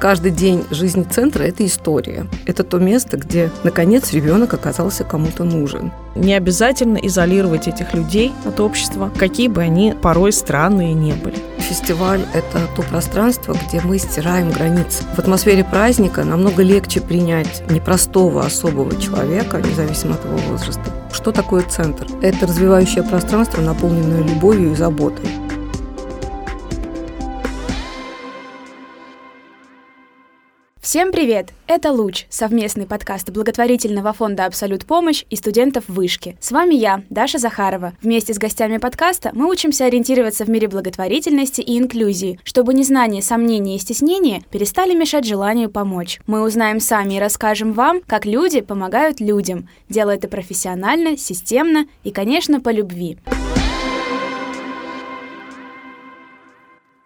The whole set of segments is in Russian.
Каждый день жизни центра – это история. Это то место, где, наконец, ребенок оказался кому-то нужен. Не обязательно изолировать этих людей от общества, какие бы они порой странные не были. Фестиваль – это то пространство, где мы стираем границы. В атмосфере праздника намного легче принять непростого особого человека, независимо от его возраста. Что такое центр? Это развивающее пространство, наполненное любовью и заботой. Всем привет! Это «Луч» — совместный подкаст благотворительного фонда «Абсолют помощь» и студентов Вышки. С вами я, Даша Захарова. Вместе с гостями подкаста мы учимся ориентироваться в мире благотворительности и инклюзии, чтобы незнание, сомнения и стеснение перестали мешать желанию помочь. Мы узнаем сами и расскажем вам, как люди помогают людям, делая это профессионально, системно и, конечно, по любви.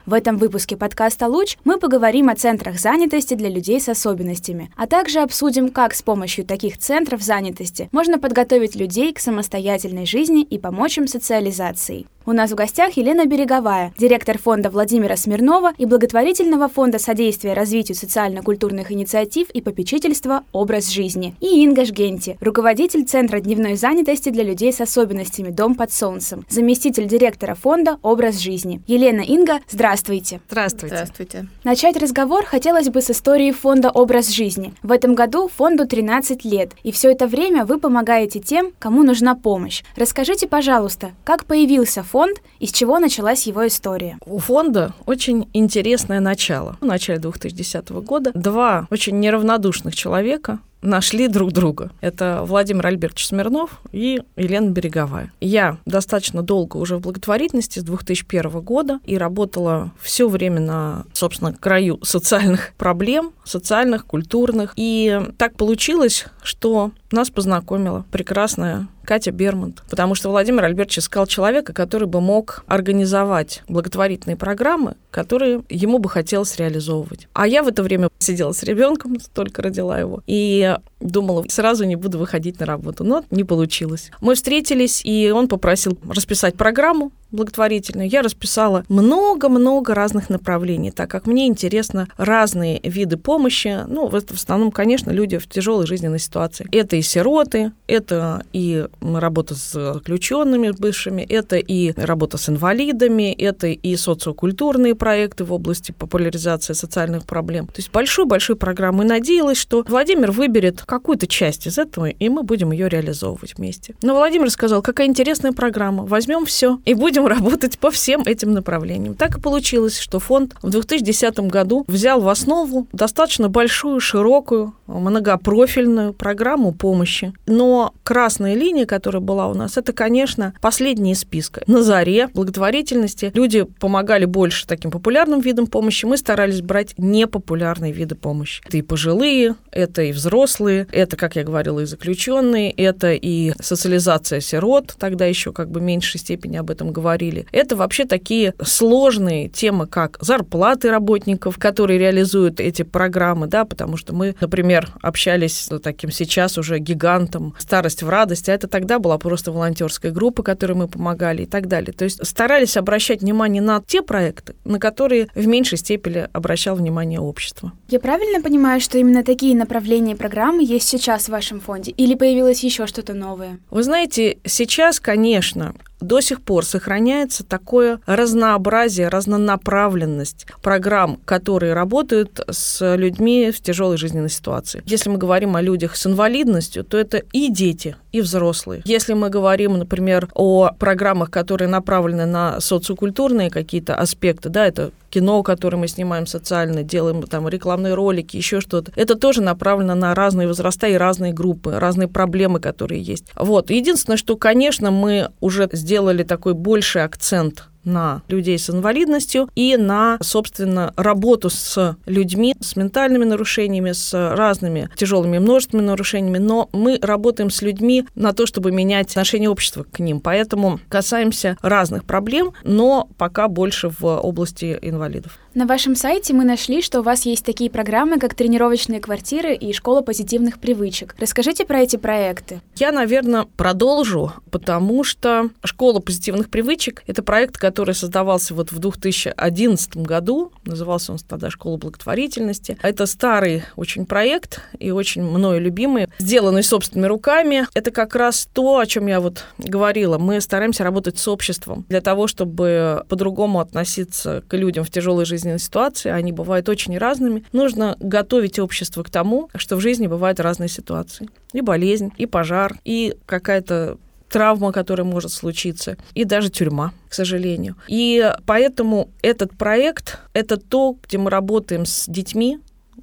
В этом выпуске подкаста «Луч» мы поговорим о центрах занятости для людей с особенностями, а также обсудим, как с помощью таких центров занятости можно подготовить людей к самостоятельной жизни и помочь им социализацией. У нас в гостях Елена Береговая, директор фонда Владимира Смирнова и благотворительного фонда содействия развитию социально-культурных инициатив и попечительства «Образ жизни», и Инга Жгенти, руководитель Центра дневной занятости для людей с особенностями «Дом под солнцем», заместитель директора фонда «Образ жизни». Елена Инга, здравствуйте. Здравствуйте. Здравствуйте. Начать разговор хотелось бы с истории фонда «Образ жизни». В этом году фонду 13 лет, и все это время вы помогаете тем, кому нужна помощь. Расскажите, пожалуйста, как появился фонд и с чего началась его история? У фонда очень интересное начало. В начале 2010 года два очень неравнодушных человека нашли друг друга. Это Владимир Альбертович Смирнов и Елена Береговая. Я достаточно долго уже в благотворительности с 2001 года и работала все время на, собственно, краю социальных проблем, социальных, культурных. И так получилось, что нас познакомила прекрасная Катя Бермонт, потому что Владимир Альбертович искал человека, который бы мог организовать благотворительные программы, которые ему бы хотелось реализовывать. А я в это время сидела с ребенком, только родила его, и думала, сразу не буду выходить на работу. Но не получилось. Мы встретились, и он попросил расписать программу благотворительную. Я расписала много-много разных направлений, так как мне интересно разные виды помощи. Ну, в основном, конечно, люди в тяжелой жизненной ситуации. Это и сироты, это и работа с заключенными бывшими, это и работа с инвалидами, это и социокультурные проекты в области популяризации социальных проблем. То есть большой-большой программы. И надеялась, что Владимир выберет какую-то часть из этого, и мы будем ее реализовывать вместе. Но Владимир сказал, какая интересная программа, возьмем все и будем работать по всем этим направлениям. Так и получилось, что фонд в 2010 году взял в основу достаточно большую, широкую, многопрофильную программу помощи. Но красная линия, которая была у нас, это, конечно, последняя из списка. На заре благотворительности люди помогали больше таким популярным видам помощи. Мы старались брать непопулярные виды помощи. Это и пожилые, это и взрослые, это, как я говорила, и заключенные, это и социализация сирот, тогда еще как бы в меньшей степени об этом говорили. Это вообще такие сложные темы, как зарплаты работников, которые реализуют эти программы, да, потому что мы, например, общались с таким сейчас уже гигантом «Старость в радость», а это тогда была просто волонтерская группа, которой мы помогали и так далее. То есть старались обращать внимание на те проекты, на которые в меньшей степени обращал внимание общество. Я правильно понимаю, что именно такие направления программы есть сейчас в вашем фонде? Или появилось еще что-то новое? Вы знаете, сейчас, конечно, до сих пор сохраняется такое разнообразие, разнонаправленность программ, которые работают с людьми в тяжелой жизненной ситуации. Если мы говорим о людях с инвалидностью, то это и дети, и взрослые. Если мы говорим, например, о программах, которые направлены на социокультурные какие-то аспекты, да, это кино, которое мы снимаем социально, делаем там рекламные ролики, еще что-то. Это тоже направлено на разные возраста и разные группы, разные проблемы, которые есть. Вот. Единственное, что, конечно, мы уже сделали такой больший акцент на людей с инвалидностью и на, собственно, работу с людьми с ментальными нарушениями, с разными тяжелыми множественными нарушениями, но мы работаем с людьми на то, чтобы менять отношение общества к ним. Поэтому касаемся разных проблем, но пока больше в области инвалидов. На вашем сайте мы нашли, что у вас есть такие программы, как тренировочные квартиры и школа позитивных привычек. Расскажите про эти проекты. Я, наверное, продолжу, потому что школа позитивных привычек — это проект, который создавался вот в 2011 году. Назывался он тогда «Школа благотворительности». Это старый очень проект и очень мною любимый, сделанный собственными руками. Это как раз то, о чем я вот говорила. Мы стараемся работать с обществом для того, чтобы по-другому относиться к людям в тяжелой жизни жизненные ситуации, они бывают очень разными. Нужно готовить общество к тому, что в жизни бывают разные ситуации. И болезнь, и пожар, и какая-то травма, которая может случиться, и даже тюрьма, к сожалению. И поэтому этот проект — это то, где мы работаем с детьми,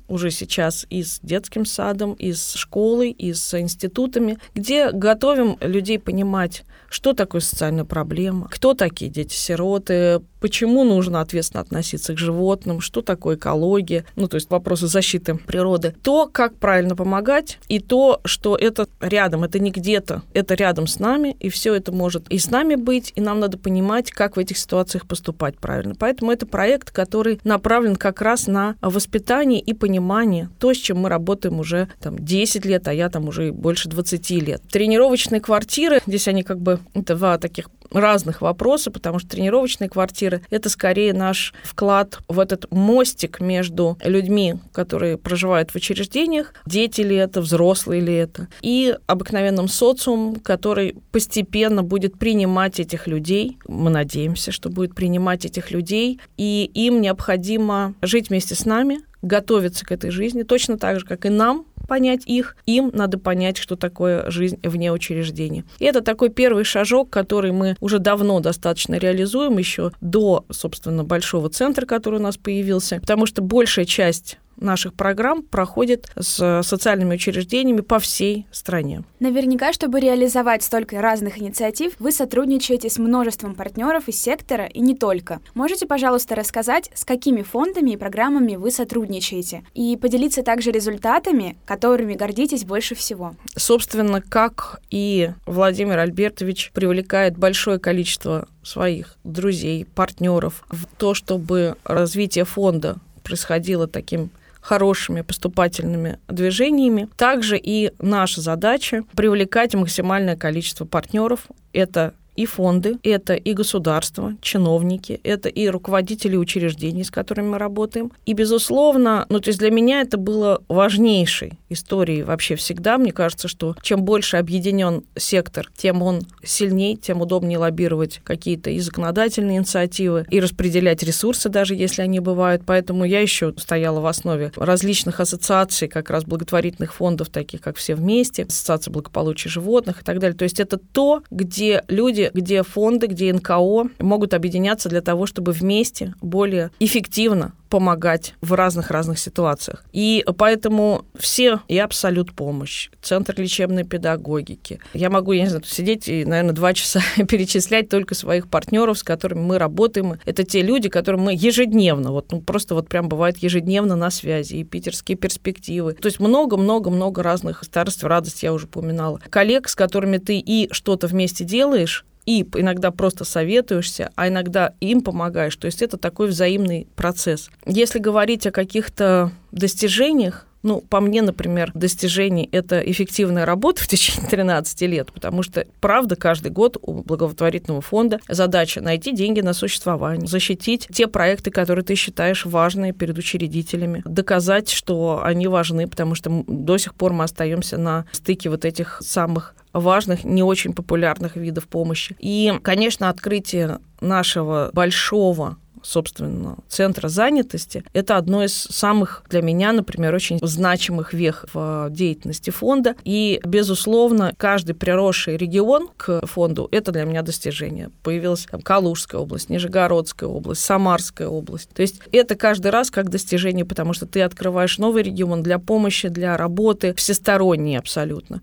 уже сейчас и с детским садом, и с школой, и с институтами, где готовим людей понимать, что такое социальная проблема, кто такие дети-сироты, почему нужно ответственно относиться к животным, что такое экология, ну, то есть вопросы защиты природы, то, как правильно помогать, и то, что это рядом, это не где-то, это рядом с нами, и все это может и с нами быть, и нам надо понимать, как в этих ситуациях поступать правильно. Поэтому это проект, который направлен как раз на воспитание и понимание, то, с чем мы работаем уже там 10 лет, а я там уже больше 20 лет. Тренировочные квартиры, здесь они как бы два таких разных вопроса, потому что тренировочные квартиры — это скорее наш вклад в этот мостик между людьми, которые проживают в учреждениях, дети ли это, взрослые ли это, и обыкновенным социумом, который постепенно будет принимать этих людей. Мы надеемся, что будет принимать этих людей, и им необходимо жить вместе с нами, готовиться к этой жизни, точно так же, как и нам понять их, им надо понять, что такое жизнь вне учреждения. И это такой первый шажок, который мы уже давно достаточно реализуем, еще до, собственно, большого центра, который у нас появился, потому что большая часть наших программ проходит с социальными учреждениями по всей стране. Наверняка, чтобы реализовать столько разных инициатив, вы сотрудничаете с множеством партнеров из сектора и не только. Можете, пожалуйста, рассказать, с какими фондами и программами вы сотрудничаете? И поделиться также результатами, которыми гордитесь больше всего. Собственно, как и Владимир Альбертович привлекает большое количество своих друзей, партнеров в то, чтобы развитие фонда происходило таким хорошими поступательными движениями. Также и наша задача привлекать максимальное количество партнеров. Это и фонды, это и государство, чиновники, это и руководители учреждений, с которыми мы работаем. И, безусловно, ну, то есть для меня это было важнейшей историей вообще всегда. Мне кажется, что чем больше объединен сектор, тем он сильнее, тем удобнее лоббировать какие-то и законодательные инициативы, и распределять ресурсы, даже если они бывают. Поэтому я еще стояла в основе различных ассоциаций, как раз благотворительных фондов, таких как «Все вместе», Ассоциация благополучия животных и так далее. То есть это то, где люди люди, где фонды, где НКО могут объединяться для того, чтобы вместе более эффективно помогать в разных-разных ситуациях. И поэтому все и абсолют помощь, Центр лечебной педагогики. Я могу, я не знаю, сидеть и, наверное, два часа перечислять только своих партнеров, с которыми мы работаем. Это те люди, которым мы ежедневно, вот ну, просто вот прям бывает ежедневно на связи, и питерские перспективы. То есть много-много-много разных староств, радость я уже упоминала. Коллег, с которыми ты и что-то вместе делаешь, и иногда просто советуешься, а иногда им помогаешь. То есть это такой взаимный процесс. Если говорить о каких-то достижениях, ну, по мне, например, достижений — это эффективная работа в течение 13 лет, потому что, правда, каждый год у благотворительного фонда задача найти деньги на существование, защитить те проекты, которые ты считаешь важные перед учредителями, доказать, что они важны, потому что до сих пор мы остаемся на стыке вот этих самых важных, не очень популярных видов помощи. И, конечно, открытие нашего большого собственно, центра занятости, это одно из самых для меня, например, очень значимых вех в деятельности фонда. И, безусловно, каждый приросший регион к фонду — это для меня достижение. Появилась там, Калужская область, Нижегородская область, Самарская область. То есть это каждый раз как достижение, потому что ты открываешь новый регион для помощи, для работы, всесторонней абсолютно.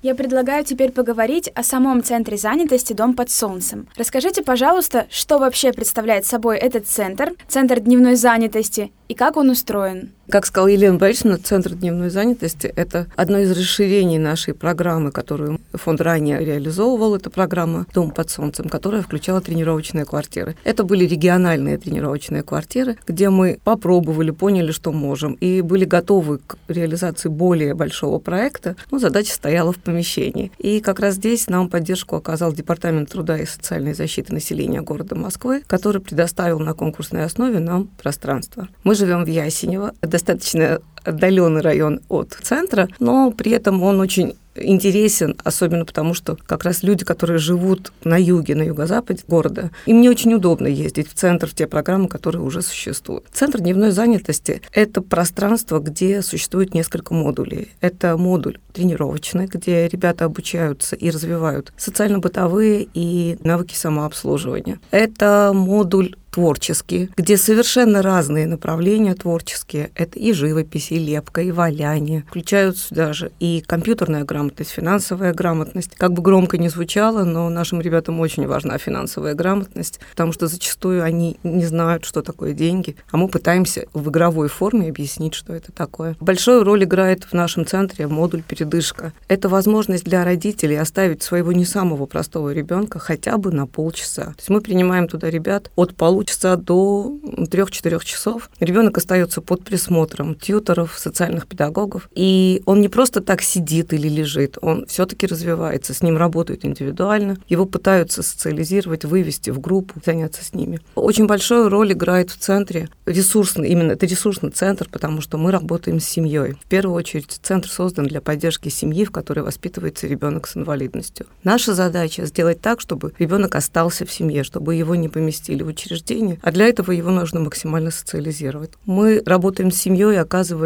Я предлагаю теперь поговорить о самом центре занятости «Дом под солнцем». Расскажите, пожалуйста, что вообще представляет собой этот центр, центр дневной занятости, и как он устроен? Как сказала Елена Борисовна, Центр дневной занятости – это одно из расширений нашей программы, которую фонд ранее реализовывал. Это программа «Дом под солнцем», которая включала тренировочные квартиры. Это были региональные тренировочные квартиры, где мы попробовали, поняли, что можем, и были готовы к реализации более большого проекта. Но задача стояла в помещении. И как раз здесь нам поддержку оказал Департамент труда и социальной защиты населения города Москвы, который предоставил на конкурсной основе нам пространство. Мы живем в Ясенево, достаточно отдаленный район от центра, но при этом он очень интересен, особенно потому, что как раз люди, которые живут на юге, на юго-западе города, им не очень удобно ездить в центр, в те программы, которые уже существуют. Центр дневной занятости – это пространство, где существует несколько модулей. Это модуль тренировочный, где ребята обучаются и развивают социально-бытовые и навыки самообслуживания. Это модуль творческие, где совершенно разные направления творческие. Это и живопись, и лепка, и валяние. Включаются даже и компьютерная грамотность, финансовая грамотность. Как бы громко не звучало, но нашим ребятам очень важна финансовая грамотность, потому что зачастую они не знают, что такое деньги, а мы пытаемся в игровой форме объяснить, что это такое. Большую роль играет в нашем центре модуль передышка. Это возможность для родителей оставить своего не самого простого ребенка хотя бы на полчаса. То есть мы принимаем туда ребят от полу получится до 3-4 часов. Ребенок остается под присмотром тьюторов, социальных педагогов. И он не просто так сидит или лежит, он все-таки развивается, с ним работают индивидуально, его пытаются социализировать, вывести в группу, заняться с ними. Очень большую роль играет в центре ресурсный, именно это ресурсный центр, потому что мы работаем с семьей. В первую очередь центр создан для поддержки семьи, в которой воспитывается ребенок с инвалидностью. Наша задача сделать так, чтобы ребенок остался в семье, чтобы его не поместили в учреждение а для этого его нужно максимально социализировать. Мы работаем с семьей и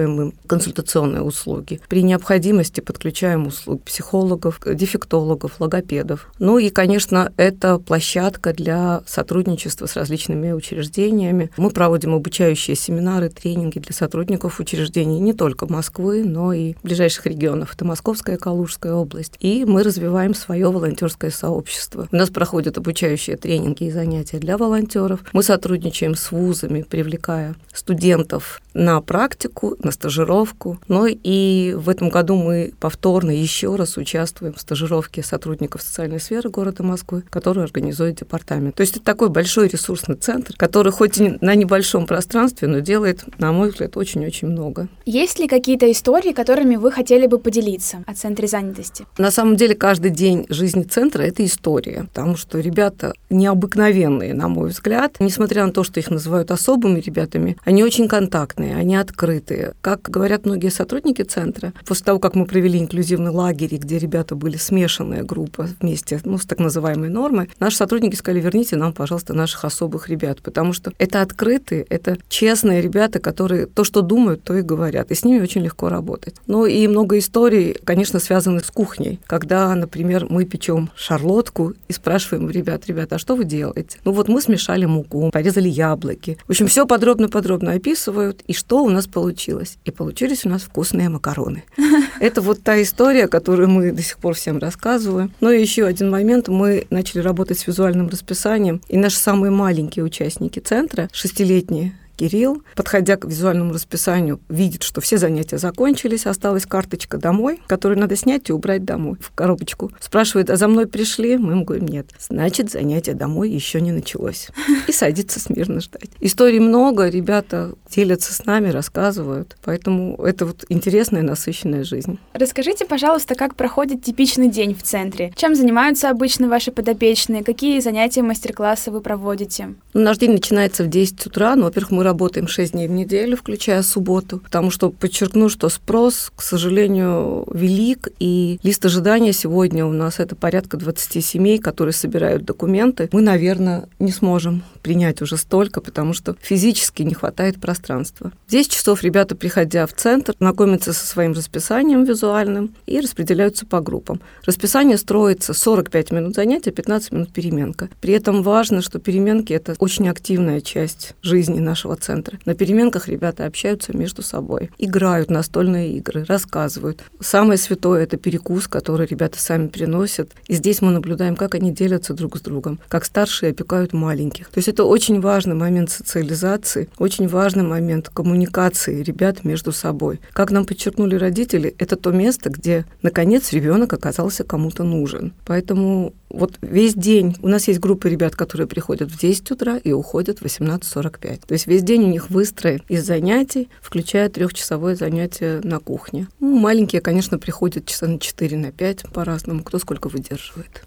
оказываем им консультационные услуги. При необходимости подключаем услуг психологов, дефектологов, логопедов. Ну и, конечно, это площадка для сотрудничества с различными учреждениями. Мы проводим обучающие семинары, тренинги для сотрудников учреждений не только Москвы, но и ближайших регионов. Это Московская и Калужская область. И мы развиваем свое волонтерское сообщество. У нас проходят обучающие тренинги и занятия для волонтеров. Мы сотрудничаем с вузами, привлекая студентов на практику, на стажировку. Но и в этом году мы повторно еще раз участвуем в стажировке сотрудников социальной сферы города Москвы, которую организует департамент. То есть это такой большой ресурсный центр, который хоть и на небольшом пространстве, но делает, на мой взгляд, очень-очень много. Есть ли какие-то истории, которыми вы хотели бы поделиться о центре занятости? На самом деле каждый день жизни центра – это история, потому что ребята необыкновенные, на мой взгляд. Несмотря на то, что их называют особыми ребятами, они очень контактные, они открытые. Как говорят многие сотрудники центра, после того, как мы провели инклюзивный лагерь, где ребята были смешанная группа вместе, ну, с так называемой нормой, наши сотрудники сказали, верните нам, пожалуйста, наших особых ребят, потому что это открытые, это честные ребята, которые то, что думают, то и говорят, и с ними очень легко работать. Ну и много историй, конечно, связанных с кухней, когда, например, мы печем шарлотку и спрашиваем ребят, ребята, а что вы делаете? Ну вот мы смешали муку, порезали яблоки. В общем, все подробно-подробно описывают, и что у нас получилось? И получились у нас вкусные макароны. Это вот та история, которую мы до сих пор всем рассказываем. Но еще один момент. Мы начали работать с визуальным расписанием, и наши самые маленькие участники центра, шестилетние Кирилл, подходя к визуальному расписанию, видит, что все занятия закончились, осталась карточка домой, которую надо снять и убрать домой в коробочку. Спрашивает, а за мной пришли? Мы ему говорим, нет. Значит, занятие домой еще не началось. И садится смирно ждать. Историй много, ребята делятся с нами, рассказывают. Поэтому это вот интересная, насыщенная жизнь. Расскажите, пожалуйста, как проходит типичный день в центре? Чем занимаются обычно ваши подопечные? Какие занятия, мастер-классы вы проводите? Ну, наш день начинается в 10 утра. Ну, во-первых, мы работаем 6 дней в неделю, включая субботу, потому что подчеркну, что спрос, к сожалению, велик, и лист ожидания сегодня у нас это порядка 20 семей, которые собирают документы. Мы, наверное, не сможем принять уже столько, потому что физически не хватает пространства. В 10 часов ребята, приходя в центр, знакомятся со своим расписанием визуальным и распределяются по группам. Расписание строится 45 минут занятия, 15 минут переменка. При этом важно, что переменки – это очень активная часть жизни нашего нашего центра. На переменках ребята общаются между собой, играют настольные игры, рассказывают. Самое святое – это перекус, который ребята сами приносят. И здесь мы наблюдаем, как они делятся друг с другом, как старшие опекают маленьких. То есть это очень важный момент социализации, очень важный момент коммуникации ребят между собой. Как нам подчеркнули родители, это то место, где, наконец, ребенок оказался кому-то нужен. Поэтому вот весь день у нас есть группа ребят, которые приходят в 10 утра и уходят в 18.45. То есть весь день у них выстроен из занятий, включая трехчасовое занятие на кухне. Ну, маленькие, конечно, приходят часа на 4, на 5 по-разному, кто сколько выдерживает.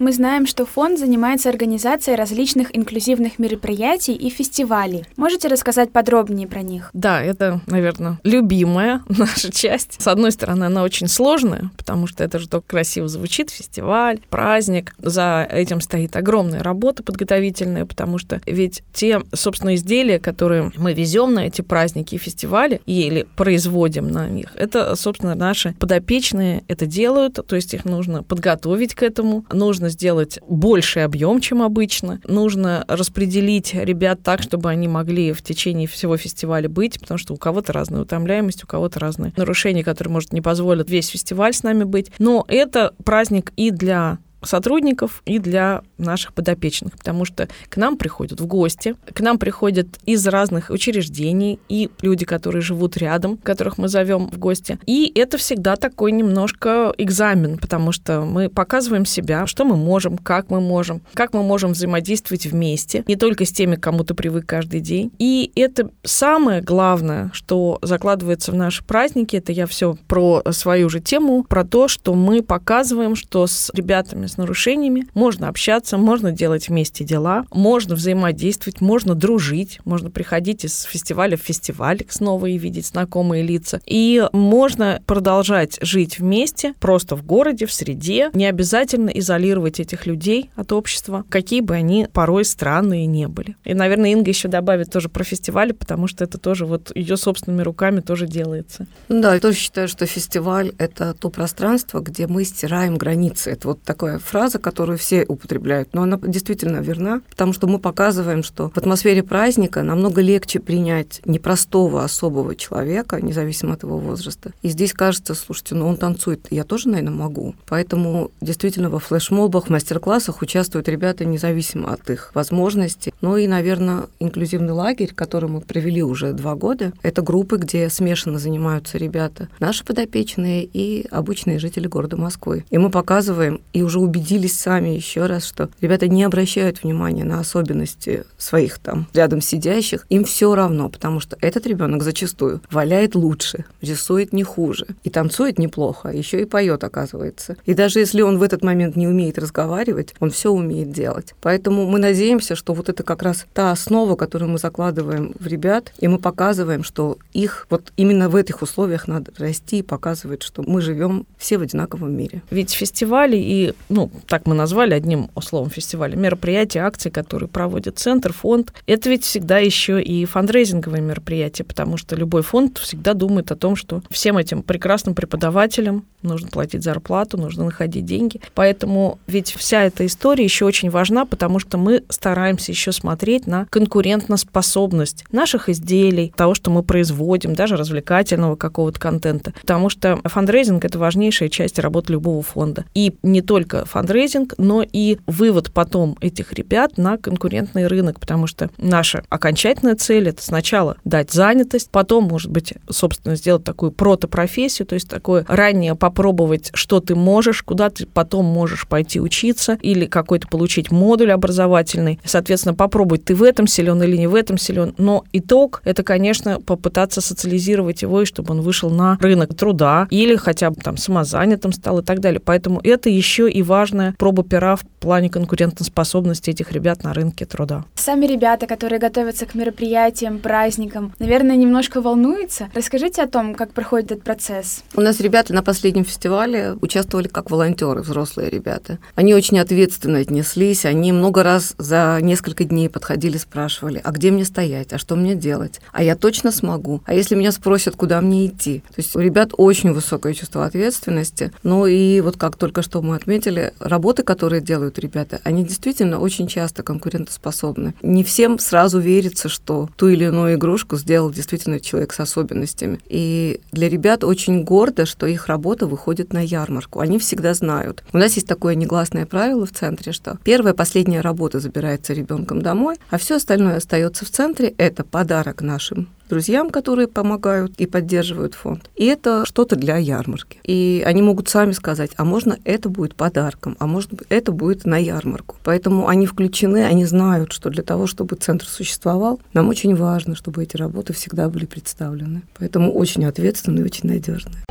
Мы знаем, что фонд занимается организацией различных инклюзивных мероприятий и фестивалей. Можете рассказать подробнее про них? Да, это, наверное, любимая наша часть. С одной стороны, она очень сложная, потому что это же только красиво звучит, фестиваль, праздник. За этим стоит огромная работа подготовительная, потому что ведь те, собственно, изделия, которые мы везем на эти праздники и фестивали, или производим на них, это, собственно, наши подопечные это делают, то есть их нужно подготовить к этому, нужно сделать больший объем, чем обычно. Нужно распределить ребят так, чтобы они могли в течение всего фестиваля быть, потому что у кого-то разная утомляемость, у кого-то разные нарушения, которые, может, не позволят весь фестиваль с нами быть. Но это праздник и для сотрудников и для наших подопечных, потому что к нам приходят в гости, к нам приходят из разных учреждений и люди, которые живут рядом, которых мы зовем в гости. И это всегда такой немножко экзамен, потому что мы показываем себя, что мы можем, как мы можем, как мы можем взаимодействовать вместе, не только с теми, к кому ты привык каждый день. И это самое главное, что закладывается в наши праздники, это я все про свою же тему, про то, что мы показываем, что с ребятами с нарушениями, можно общаться, можно делать вместе дела, можно взаимодействовать, можно дружить, можно приходить из фестиваля в фестиваль снова и видеть знакомые лица. И можно продолжать жить вместе, просто в городе, в среде, не обязательно изолировать этих людей от общества, какие бы они порой странные не были. И, наверное, Инга еще добавит тоже про фестивали, потому что это тоже вот ее собственными руками тоже делается. Да, я тоже считаю, что фестиваль — это то пространство, где мы стираем границы. Это вот такое фраза, которую все употребляют, но она действительно верна, потому что мы показываем, что в атмосфере праздника намного легче принять непростого особого человека, независимо от его возраста. И здесь кажется, слушайте, ну он танцует, я тоже, наверное, могу. Поэтому действительно во флешмобах, мастер-классах участвуют ребята независимо от их возможностей. Ну и, наверное, инклюзивный лагерь, который мы провели уже два года, это группы, где смешанно занимаются ребята, наши подопечные и обычные жители города Москвы. И мы показываем и уже убедились сами еще раз, что ребята не обращают внимания на особенности своих там рядом сидящих, им все равно, потому что этот ребенок зачастую валяет лучше, рисует не хуже и танцует неплохо, еще и поет, оказывается. И даже если он в этот момент не умеет разговаривать, он все умеет делать. Поэтому мы надеемся, что вот это как раз та основа, которую мы закладываем в ребят, и мы показываем, что их вот именно в этих условиях надо расти и показывать, что мы живем все в одинаковом мире. Ведь фестивали и ну, ну, так мы назвали одним словом фестиваля, мероприятия, акции, которые проводит центр, фонд. Это ведь всегда еще и фандрейзинговые мероприятия, потому что любой фонд всегда думает о том, что всем этим прекрасным преподавателям нужно платить зарплату, нужно находить деньги. Поэтому ведь вся эта история еще очень важна, потому что мы стараемся еще смотреть на конкурентоспособность наших изделий, того, что мы производим, даже развлекательного какого-то контента. Потому что фандрейзинг — это важнейшая часть работы любого фонда. И не только фандрейзинг, но и вывод потом этих ребят на конкурентный рынок, потому что наша окончательная цель это сначала дать занятость, потом, может быть, собственно, сделать такую протопрофессию, то есть такое ранее попробовать, что ты можешь, куда ты потом можешь пойти учиться или какой-то получить модуль образовательный. Соответственно, попробовать, ты в этом силен или не в этом силен. Но итог — это, конечно, попытаться социализировать его, и чтобы он вышел на рынок труда или хотя бы там самозанятым стал и так далее. Поэтому это еще и важная проба пера в плане конкурентоспособности этих ребят на рынке труда. Сами ребята, которые готовятся к мероприятиям, праздникам, наверное, немножко волнуются. Расскажите о том, как проходит этот процесс. У нас ребята на последнем фестивале участвовали как волонтеры, взрослые ребята. Они очень ответственно отнеслись, они много раз за несколько дней подходили, спрашивали, а где мне стоять, а что мне делать, а я точно смогу, а если меня спросят, куда мне идти. То есть у ребят очень высокое чувство ответственности, ну и вот как только что мы отметили, деле работы, которые делают ребята, они действительно очень часто конкурентоспособны. Не всем сразу верится, что ту или иную игрушку сделал действительно человек с особенностями. И для ребят очень гордо, что их работа выходит на ярмарку. Они всегда знают. У нас есть такое негласное правило в центре, что первая, последняя работа забирается ребенком домой, а все остальное остается в центре. Это подарок нашим друзьям, которые помогают и поддерживают фонд. И это что-то для ярмарки. И они могут сами сказать, а можно это будет подарком, а может это будет на ярмарку. Поэтому они включены, они знают, что для того, чтобы центр существовал, нам очень важно, чтобы эти работы всегда были представлены. Поэтому очень ответственные очень надежные.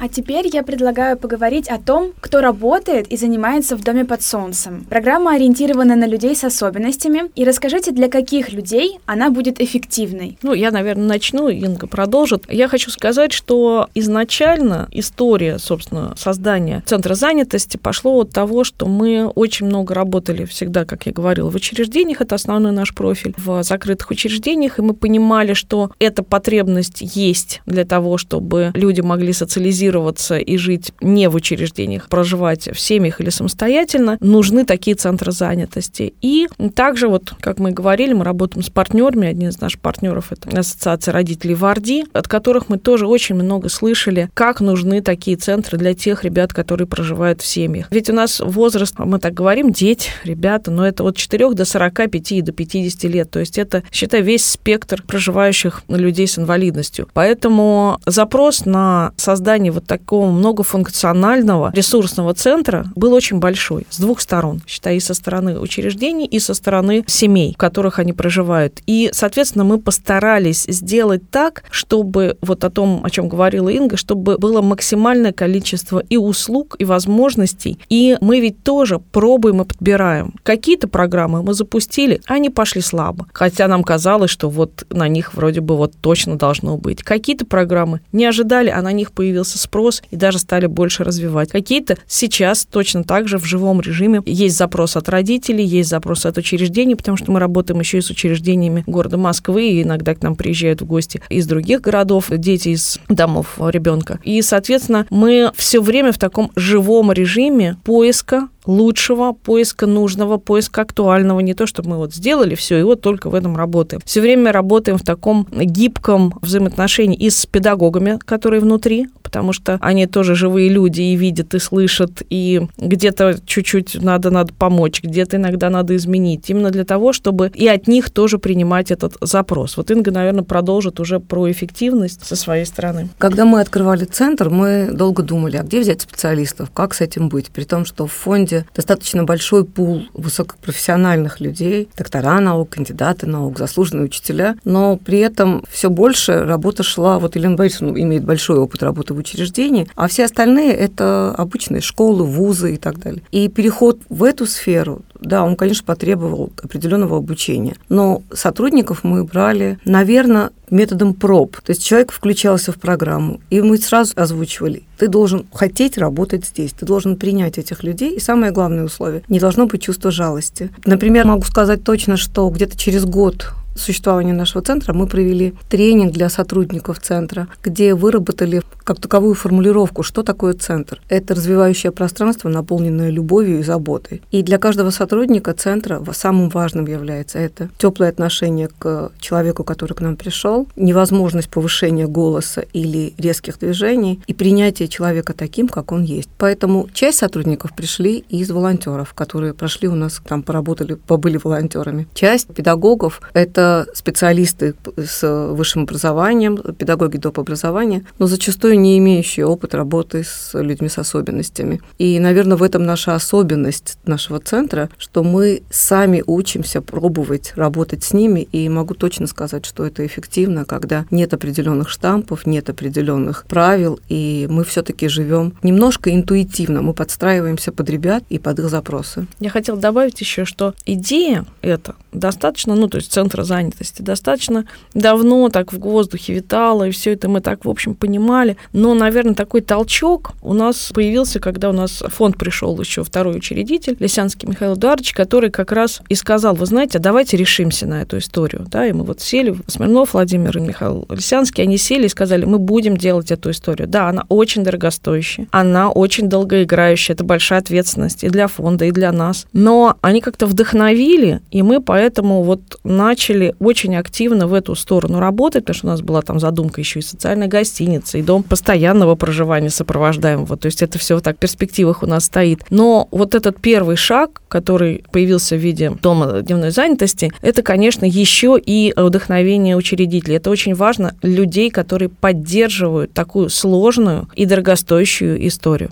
А теперь я предлагаю поговорить о том, кто работает и занимается в Доме под солнцем. Программа ориентирована на людей с особенностями. И расскажите, для каких людей она будет эффективной? Ну, я, наверное, начну, Инга продолжит. Я хочу сказать, что изначально история, собственно, создания Центра занятости пошло от того, что мы очень много работали всегда, как я говорила, в учреждениях, это основной наш профиль, в закрытых учреждениях, и мы понимали, что эта потребность есть для того, чтобы люди могли социализироваться адаптироваться и жить не в учреждениях, проживать в семьях или самостоятельно, нужны такие центры занятости. И также, вот, как мы говорили, мы работаем с партнерами. Один из наших партнеров – это Ассоциация родителей Варди, от которых мы тоже очень много слышали, как нужны такие центры для тех ребят, которые проживают в семьях. Ведь у нас возраст, мы так говорим, дети, ребята, но это от 4 до 45 и до 50 лет. То есть это, считай, весь спектр проживающих людей с инвалидностью. Поэтому запрос на создание вот такого многофункционального ресурсного центра был очень большой с двух сторон, считай, и со стороны учреждений, и со стороны семей, в которых они проживают. И, соответственно, мы постарались сделать так, чтобы вот о том, о чем говорила Инга, чтобы было максимальное количество и услуг, и возможностей. И мы ведь тоже пробуем и подбираем. Какие-то программы мы запустили, они пошли слабо. Хотя нам казалось, что вот на них вроде бы вот точно должно быть. Какие-то программы не ожидали, а на них появился спрос и даже стали больше развивать. Какие-то сейчас точно так же в живом режиме есть запрос от родителей, есть запрос от учреждений, потому что мы работаем еще и с учреждениями города Москвы, и иногда к нам приезжают в гости из других городов дети из домов ребенка. И, соответственно, мы все время в таком живом режиме поиска лучшего, поиска нужного, поиска актуального. Не то, чтобы мы вот сделали все, и вот только в этом работаем. Все время работаем в таком гибком взаимоотношении и с педагогами, которые внутри, потому что они тоже живые люди и видят, и слышат, и где-то чуть-чуть надо, надо помочь, где-то иногда надо изменить. Именно для того, чтобы и от них тоже принимать этот запрос. Вот Инга, наверное, продолжит уже про эффективность со своей стороны. Когда мы открывали центр, мы долго думали, а где взять специалистов, как с этим быть, при том, что в фонде достаточно большой пул высокопрофессиональных людей, доктора наук, кандидаты наук, заслуженные учителя, но при этом все больше работа шла, вот Елена Борисовна имеет большой опыт работы в учреждении, а все остальные – это обычные школы, вузы и так далее. И переход в эту сферу, да, он, конечно, потребовал определенного обучения, но сотрудников мы брали, наверное, методом проб. То есть человек включался в программу, и мы сразу озвучивали, ты должен хотеть работать здесь, ты должен принять этих людей, и самое главное условие, не должно быть чувства жалости. Например, могу сказать точно, что где-то через год существования нашего центра мы провели тренинг для сотрудников центра, где выработали как таковую формулировку, что такое центр. Это развивающее пространство, наполненное любовью и заботой. И для каждого сотрудника центра самым важным является это теплое отношение к человеку, который к нам пришел, невозможность повышения голоса или резких движений и принятие человека таким, как он есть. Поэтому часть сотрудников пришли из волонтеров, которые прошли у нас, там поработали, побыли волонтерами. Часть педагогов – это специалисты с высшим образованием, педагоги доп. образования, но зачастую не имеющие опыт работы с людьми с особенностями. И, наверное, в этом наша особенность нашего центра, что мы сами учимся пробовать работать с ними, и могу точно сказать, что это эффективно, когда нет определенных штампов, нет определенных правил, и мы все-таки живем немножко интуитивно, мы подстраиваемся под ребят и под их запросы. Я хотела добавить еще, что идея эта достаточно, ну, то есть центра занятости достаточно давно так в воздухе витало, и все это мы так, в общем, понимали. Но, наверное, такой толчок у нас появился, когда у нас фонд пришел еще второй учредитель, Лисянский Михаил Эдуардович, который как раз и сказал, вы знаете, давайте решимся на эту историю. Да, и мы вот сели, Смирнов, Владимир и Михаил Лисянский, они сели и сказали, мы будем делать эту историю. Да, она очень дорогостоящая, она очень долгоиграющая, это большая ответственность и для фонда, и для нас. Но они как-то вдохновили, и мы поэтому вот начали очень активно в эту сторону работать, потому что у нас была там задумка еще и социальная гостиница, и дом постоянного проживания сопровождаемого. То есть это все так в перспективах у нас стоит. Но вот этот первый шаг, который появился в виде дома дневной занятости, это, конечно, еще и вдохновение учредителей. Это очень важно людей, которые поддерживают такую сложную и дорогостоящую историю.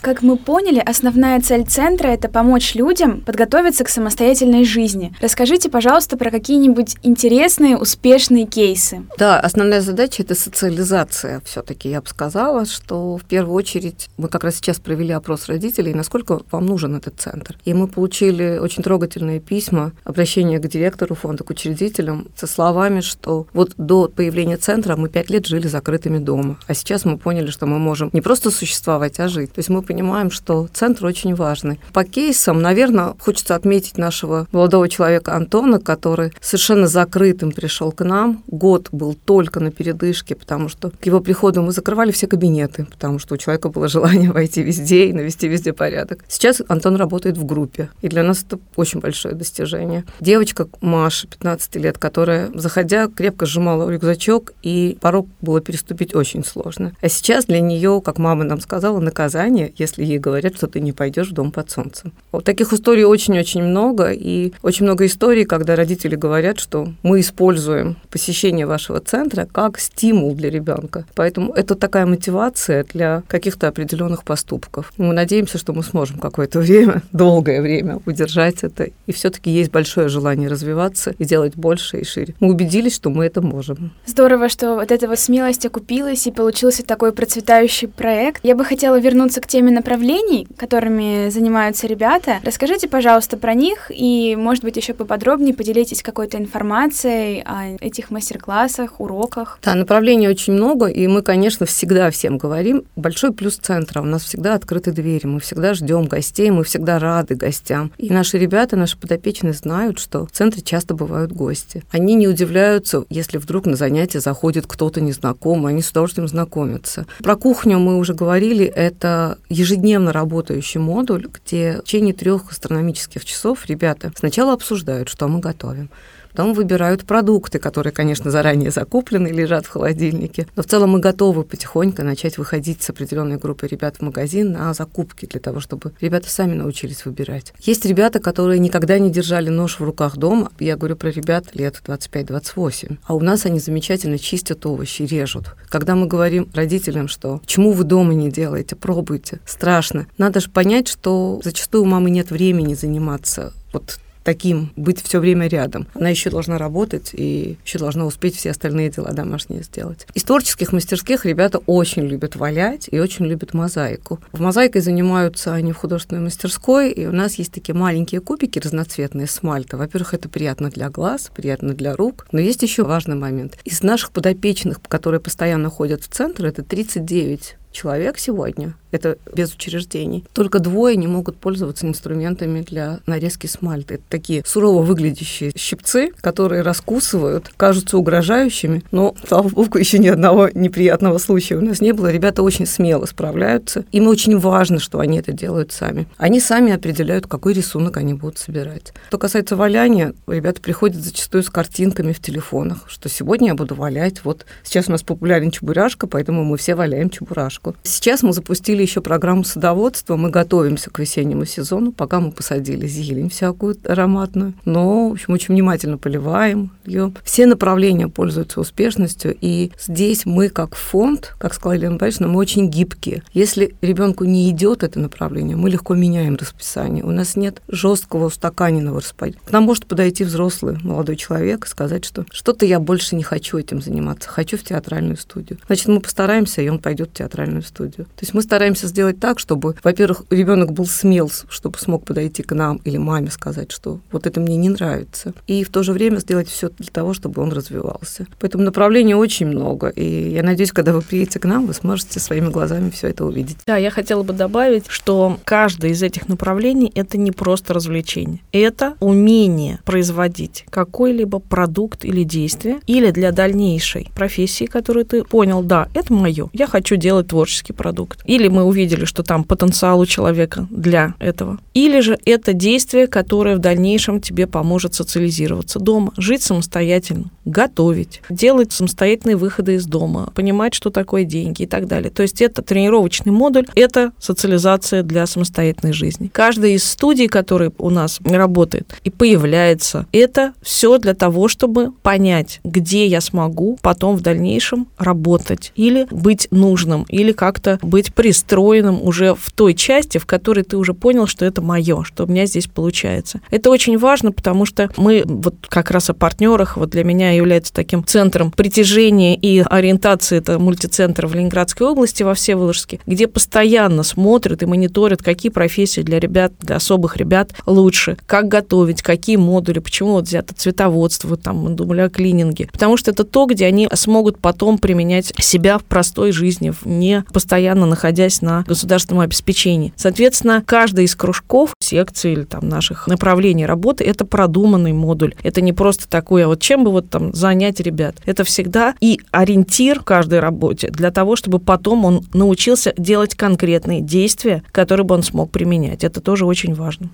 Как мы поняли, основная цель центра — это помочь людям подготовиться к самостоятельной жизни. Расскажите, пожалуйста, про какие-нибудь интересные, успешные кейсы. Да, основная задача — это социализация все-таки. Я бы сказала, что в первую очередь мы как раз сейчас провели опрос родителей, насколько вам нужен этот центр. И мы получили очень трогательные письма, обращения к директору фонда, к учредителям со словами, что вот до появления центра мы пять лет жили закрытыми дома, а сейчас мы поняли, что мы можем не просто существовать, а жить. То есть мы понимаем, что центр очень важный. По кейсам, наверное, хочется отметить нашего молодого человека Антона, который совершенно закрытым пришел к нам. Год был только на передышке, потому что к его приходу мы закрывали все кабинеты, потому что у человека было желание войти везде и навести везде порядок. Сейчас Антон работает в группе, и для нас это очень большое достижение. Девочка Маша, 15 лет, которая, заходя, крепко сжимала рюкзачок, и порог было переступить очень сложно. А сейчас для нее, как мама нам сказала, наказание если ей говорят, что ты не пойдешь в дом под солнцем. Вот таких историй очень-очень много, и очень много историй, когда родители говорят, что мы используем посещение вашего центра как стимул для ребенка. Поэтому это такая мотивация для каких-то определенных поступков. Мы надеемся, что мы сможем какое-то время, долгое время удержать это. И все-таки есть большое желание развиваться и делать больше и шире. Мы убедились, что мы это можем. Здорово, что вот эта вот смелость окупилась и получился такой процветающий проект. Я бы хотела вернуться к теме теме направлений, которыми занимаются ребята. Расскажите, пожалуйста, про них и, может быть, еще поподробнее поделитесь какой-то информацией о этих мастер-классах, уроках. Да, направлений очень много, и мы, конечно, всегда всем говорим. Большой плюс центра. У нас всегда открыты двери, мы всегда ждем гостей, мы всегда рады гостям. И наши ребята, наши подопечные знают, что в центре часто бывают гости. Они не удивляются, если вдруг на занятие заходит кто-то незнакомый, они с удовольствием знакомятся. Про кухню мы уже говорили, это ежедневно работающий модуль, где в течение трех астрономических часов ребята сначала обсуждают, что мы готовим, Потом выбирают продукты, которые, конечно, заранее закуплены, лежат в холодильнике. Но в целом мы готовы потихоньку начать выходить с определенной группой ребят в магазин на закупки для того, чтобы ребята сами научились выбирать. Есть ребята, которые никогда не держали нож в руках дома. Я говорю про ребят лет 25-28. А у нас они замечательно чистят овощи, режут. Когда мы говорим родителям, что чему вы дома не делаете, пробуйте, страшно. Надо же понять, что зачастую у мамы нет времени заниматься вот таким, быть все время рядом. Она еще должна работать и еще должна успеть все остальные дела домашние сделать. Из творческих мастерских ребята очень любят валять и очень любят мозаику. В мозаикой занимаются они в художественной мастерской, и у нас есть такие маленькие кубики разноцветные смальта. Во-первых, это приятно для глаз, приятно для рук, но есть еще важный момент. Из наших подопечных, которые постоянно ходят в центр, это 39 человек сегодня, это без учреждений, только двое не могут пользоваться инструментами для нарезки смальты. Это такие сурово выглядящие щипцы, которые раскусывают, кажутся угрожающими, но, слава богу, еще ни одного неприятного случая у нас не было. Ребята очень смело справляются. Им очень важно, что они это делают сами. Они сами определяют, какой рисунок они будут собирать. Что касается валяния, ребята приходят зачастую с картинками в телефонах, что сегодня я буду валять. Вот сейчас у нас популярен чебурашка, поэтому мы все валяем чебурашку. Сейчас мы запустили еще программу садоводства. Мы готовимся к весеннему сезону, пока мы посадили зелень всякую ароматную. Но, в общем, очень внимательно поливаем ее. Все направления пользуются успешностью. И здесь мы, как фонд, как сказала Елена Борисовна, мы очень гибкие. Если ребенку не идет это направление, мы легко меняем расписание. У нас нет жесткого устаканенного распорядка. К нам может подойти взрослый молодой человек и сказать, что что-то я больше не хочу этим заниматься, хочу в театральную студию. Значит, мы постараемся, и он пойдет в театральную студию. То есть мы стараемся стараемся сделать так, чтобы, во-первых, ребенок был смел, чтобы смог подойти к нам или маме сказать, что вот это мне не нравится. И в то же время сделать все для того, чтобы он развивался. Поэтому направлений очень много. И я надеюсь, когда вы приедете к нам, вы сможете своими глазами все это увидеть. Да, я хотела бы добавить, что каждое из этих направлений это не просто развлечение. Это умение производить какой-либо продукт или действие, или для дальнейшей профессии, которую ты понял, да, это мое, я хочу делать творческий продукт. Или мы увидели, что там потенциал у человека для этого. Или же это действие, которое в дальнейшем тебе поможет социализироваться дома, жить самостоятельно, готовить, делать самостоятельные выходы из дома, понимать, что такое деньги и так далее. То есть это тренировочный модуль, это социализация для самостоятельной жизни. Каждая из студий, которые у нас работает и появляется, это все для того, чтобы понять, где я смогу потом в дальнейшем работать или быть нужным, или как-то быть пристроенным уже в той части, в которой ты уже понял, что это мое, что у меня здесь получается. Это очень важно, потому что мы вот как раз о партнерах, вот для меня является таким центром притяжения и ориентации, это мультицентр в Ленинградской области во Всеволожске, где постоянно смотрят и мониторят, какие профессии для ребят, для особых ребят лучше, как готовить, какие модули, почему вот взято цветоводство, там мы думали о клининге, потому что это то, где они смогут потом применять себя в простой жизни, не постоянно находясь на государственном обеспечении. Соответственно, каждый из кружков, секций или там наших направлений работы это продуманный модуль. Это не просто такое, а вот чем бы вот там занять ребят. Это всегда и ориентир в каждой работе для того, чтобы потом он научился делать конкретные действия, которые бы он смог применять. Это тоже очень важно.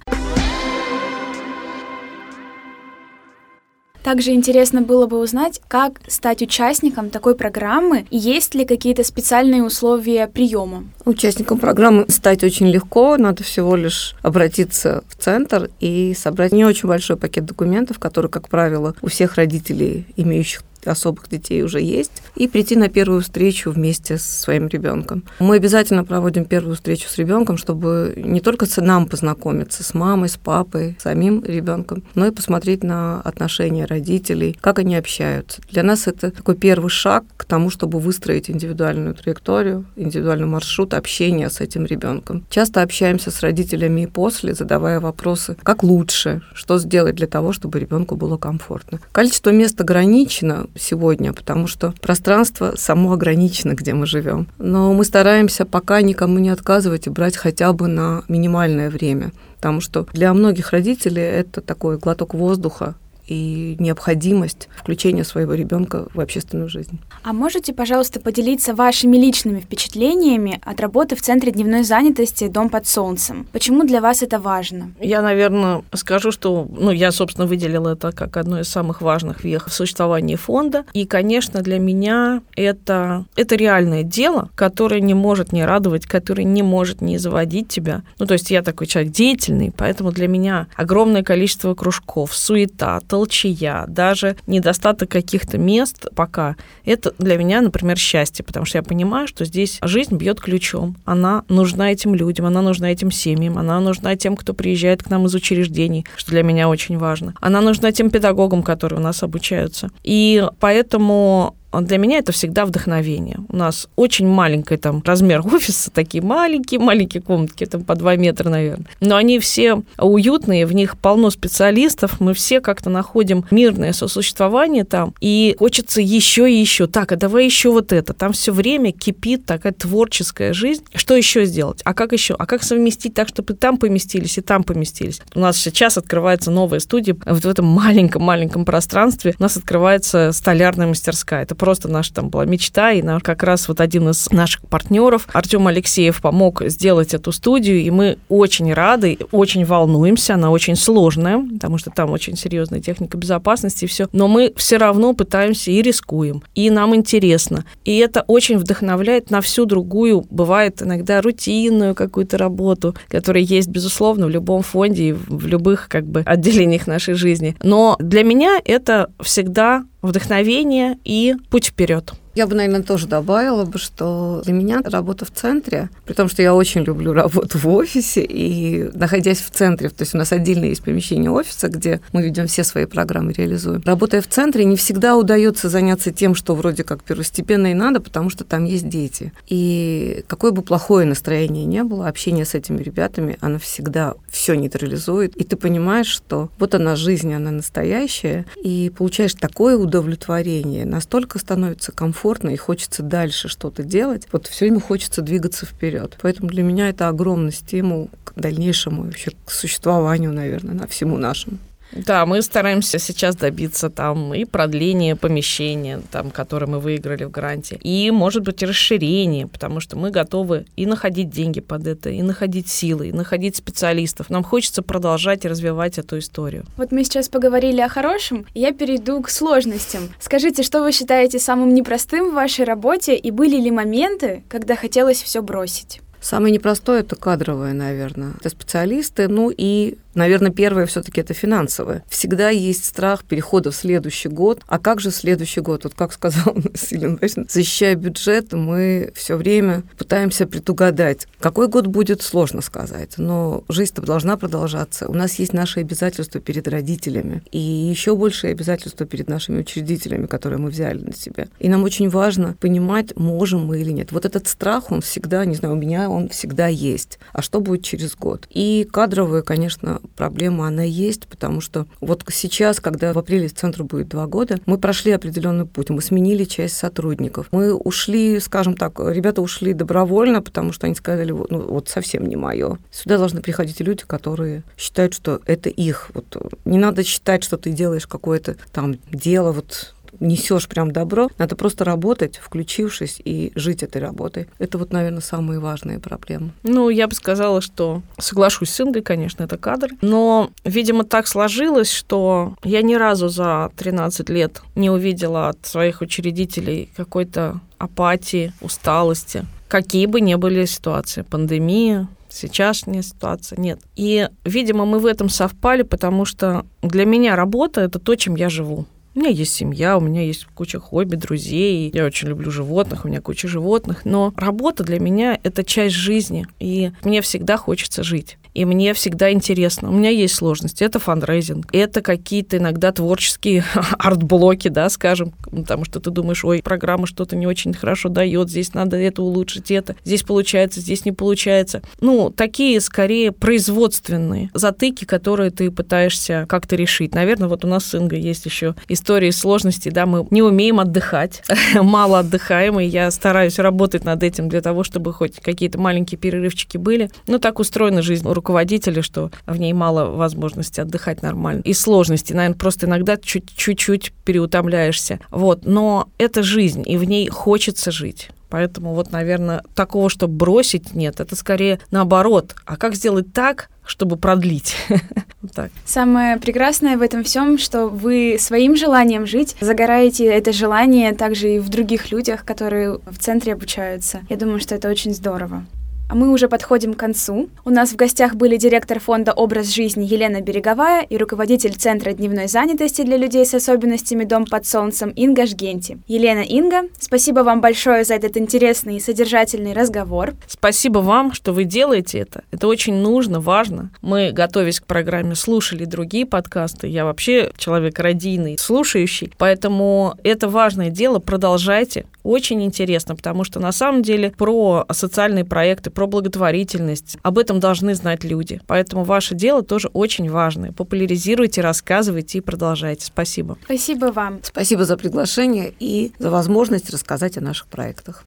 Также интересно было бы узнать, как стать участником такой программы и есть ли какие-то специальные условия приема. Участником программы стать очень легко, надо всего лишь обратиться в центр и собрать не очень большой пакет документов, который, как правило, у всех родителей, имеющих особых детей уже есть, и прийти на первую встречу вместе с своим ребенком. Мы обязательно проводим первую встречу с ребенком, чтобы не только с нам познакомиться, с мамой, с папой, самим ребенком, но и посмотреть на отношения родителей, как они общаются. Для нас это такой первый шаг к тому, чтобы выстроить индивидуальную траекторию, индивидуальный маршрут общения с этим ребенком. Часто общаемся с родителями и после, задавая вопросы, как лучше, что сделать для того, чтобы ребенку было комфортно. Количество мест ограничено, сегодня, потому что пространство само ограничено, где мы живем. Но мы стараемся пока никому не отказывать и брать хотя бы на минимальное время потому что для многих родителей это такой глоток воздуха, и необходимость включения своего ребенка в общественную жизнь. А можете, пожалуйста, поделиться вашими личными впечатлениями от работы в Центре дневной занятости «Дом под солнцем»? Почему для вас это важно? Я, наверное, скажу, что ну, я, собственно, выделила это как одно из самых важных вех в существовании фонда. И, конечно, для меня это, это реальное дело, которое не может не радовать, которое не может не заводить тебя. Ну, то есть я такой человек деятельный, поэтому для меня огромное количество кружков, суета, толчая, даже недостаток каких-то мест пока, это для меня, например, счастье, потому что я понимаю, что здесь жизнь бьет ключом. Она нужна этим людям, она нужна этим семьям, она нужна тем, кто приезжает к нам из учреждений, что для меня очень важно. Она нужна тем педагогам, которые у нас обучаются. И поэтому для меня это всегда вдохновение. У нас очень маленький там размер офиса, такие маленькие-маленькие комнатки, там по 2 метра, наверное. Но они все уютные, в них полно специалистов, мы все как-то находим мирное сосуществование там, и хочется еще и еще. Так, а давай еще вот это. Там все время кипит такая творческая жизнь. Что еще сделать? А как еще? А как совместить так, чтобы и там поместились, и там поместились? У нас сейчас открывается новая студия. Вот в этом маленьком-маленьком пространстве у нас открывается столярная мастерская. Это просто наша там была мечта, и наш, как раз вот один из наших партнеров, Артем Алексеев, помог сделать эту студию, и мы очень рады, очень волнуемся, она очень сложная, потому что там очень серьезная техника безопасности и все, но мы все равно пытаемся и рискуем, и нам интересно, и это очень вдохновляет на всю другую, бывает иногда рутинную какую-то работу, которая есть, безусловно, в любом фонде и в любых как бы отделениях нашей жизни. Но для меня это всегда вдохновение и путь вперед. Я бы, наверное, тоже добавила бы, что для меня работа в центре, при том, что я очень люблю работу в офисе, и находясь в центре, то есть у нас отдельно есть помещение офиса, где мы ведем все свои программы, реализуем. Работая в центре, не всегда удается заняться тем, что вроде как первостепенно и надо, потому что там есть дети. И какое бы плохое настроение не было, общение с этими ребятами, оно всегда все нейтрализует. И ты понимаешь, что вот она жизнь, она настоящая, и получаешь такое удовлетворение, настолько становится комфортно и хочется дальше что-то делать. Вот все время хочется двигаться вперед. Поэтому для меня это огромный стимул к дальнейшему вообще к существованию, наверное, на всему нашему. Да, мы стараемся сейчас добиться там и продления помещения, там, которое мы выиграли в гранте, и, может быть, расширение, потому что мы готовы и находить деньги под это, и находить силы, и находить специалистов. Нам хочется продолжать и развивать эту историю. Вот мы сейчас поговорили о хорошем, и я перейду к сложностям. Скажите, что вы считаете самым непростым в вашей работе, и были ли моменты, когда хотелось все бросить? Самое непростое это кадровое, наверное. Это специалисты, ну и Наверное, первое все-таки это финансовое. Всегда есть страх перехода в следующий год. А как же следующий год? Вот как сказал Силин, защищая бюджет, мы все время пытаемся предугадать. Какой год будет, сложно сказать. Но жизнь-то должна продолжаться. У нас есть наши обязательства перед родителями. И еще большие обязательства перед нашими учредителями, которые мы взяли на себя. И нам очень важно понимать, можем мы или нет. Вот этот страх, он всегда, не знаю, у меня он всегда есть. А что будет через год? И кадровые, конечно, проблема, она есть, потому что вот сейчас, когда в апреле центру будет два года, мы прошли определенный путь, мы сменили часть сотрудников. Мы ушли, скажем так, ребята ушли добровольно, потому что они сказали, ну вот совсем не мое. Сюда должны приходить люди, которые считают, что это их. Вот не надо считать, что ты делаешь какое-то там дело, вот несешь прям добро, надо просто работать, включившись и жить этой работой. Это вот, наверное, самые важные проблемы. Ну, я бы сказала, что соглашусь с Ингой, конечно, это кадр. Но, видимо, так сложилось, что я ни разу за 13 лет не увидела от своих учредителей какой-то апатии, усталости. Какие бы ни были ситуации, пандемия, сейчасшняя ситуация, нет. И, видимо, мы в этом совпали, потому что для меня работа — это то, чем я живу. У меня есть семья, у меня есть куча хобби, друзей. Я очень люблю животных, у меня куча животных. Но работа для меня — это часть жизни, и мне всегда хочется жить и мне всегда интересно. У меня есть сложности. Это фандрейзинг, это какие-то иногда творческие арт-блоки, да, скажем, потому что ты думаешь, ой, программа что-то не очень хорошо дает, здесь надо это улучшить, это, здесь получается, здесь не получается. Ну, такие скорее производственные затыки, которые ты пытаешься как-то решить. Наверное, вот у нас с Ингой есть еще истории сложностей, да, мы не умеем отдыхать, мало отдыхаем, и я стараюсь работать над этим для того, чтобы хоть какие-то маленькие перерывчики были. Но так устроена жизнь руководителя, что в ней мало возможности отдыхать нормально. И сложности, наверное, просто иногда чуть-чуть переутомляешься. Вот. Но это жизнь, и в ней хочется жить. Поэтому вот, наверное, такого, чтобы бросить, нет. Это скорее наоборот. А как сделать так, чтобы продлить. Самое прекрасное в этом всем, что вы своим желанием жить загораете это желание также и в других людях, которые в центре обучаются. Я думаю, что это очень здорово. А мы уже подходим к концу. У нас в гостях были директор фонда «Образ жизни» Елена Береговая и руководитель Центра дневной занятости для людей с особенностями «Дом под солнцем» Инга Жгенти. Елена Инга, спасибо вам большое за этот интересный и содержательный разговор. Спасибо вам, что вы делаете это. Это очень нужно, важно. Мы, готовясь к программе, слушали другие подкасты. Я вообще человек радийный, слушающий. Поэтому это важное дело. Продолжайте. Очень интересно, потому что на самом деле про социальные проекты, про благотворительность. Об этом должны знать люди. Поэтому ваше дело тоже очень важное. Популяризируйте, рассказывайте и продолжайте. Спасибо. Спасибо вам. Спасибо за приглашение и за возможность рассказать о наших проектах.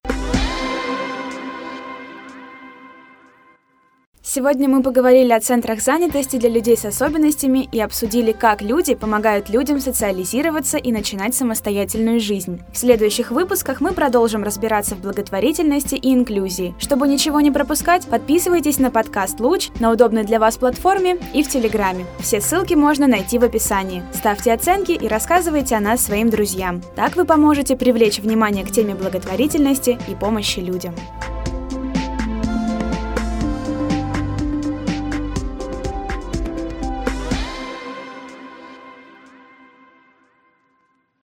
Сегодня мы поговорили о центрах занятости для людей с особенностями и обсудили, как люди помогают людям социализироваться и начинать самостоятельную жизнь. В следующих выпусках мы продолжим разбираться в благотворительности и инклюзии. Чтобы ничего не пропускать, подписывайтесь на подкаст «Луч» на удобной для вас платформе и в Телеграме. Все ссылки можно найти в описании. Ставьте оценки и рассказывайте о нас своим друзьям. Так вы поможете привлечь внимание к теме благотворительности и помощи людям.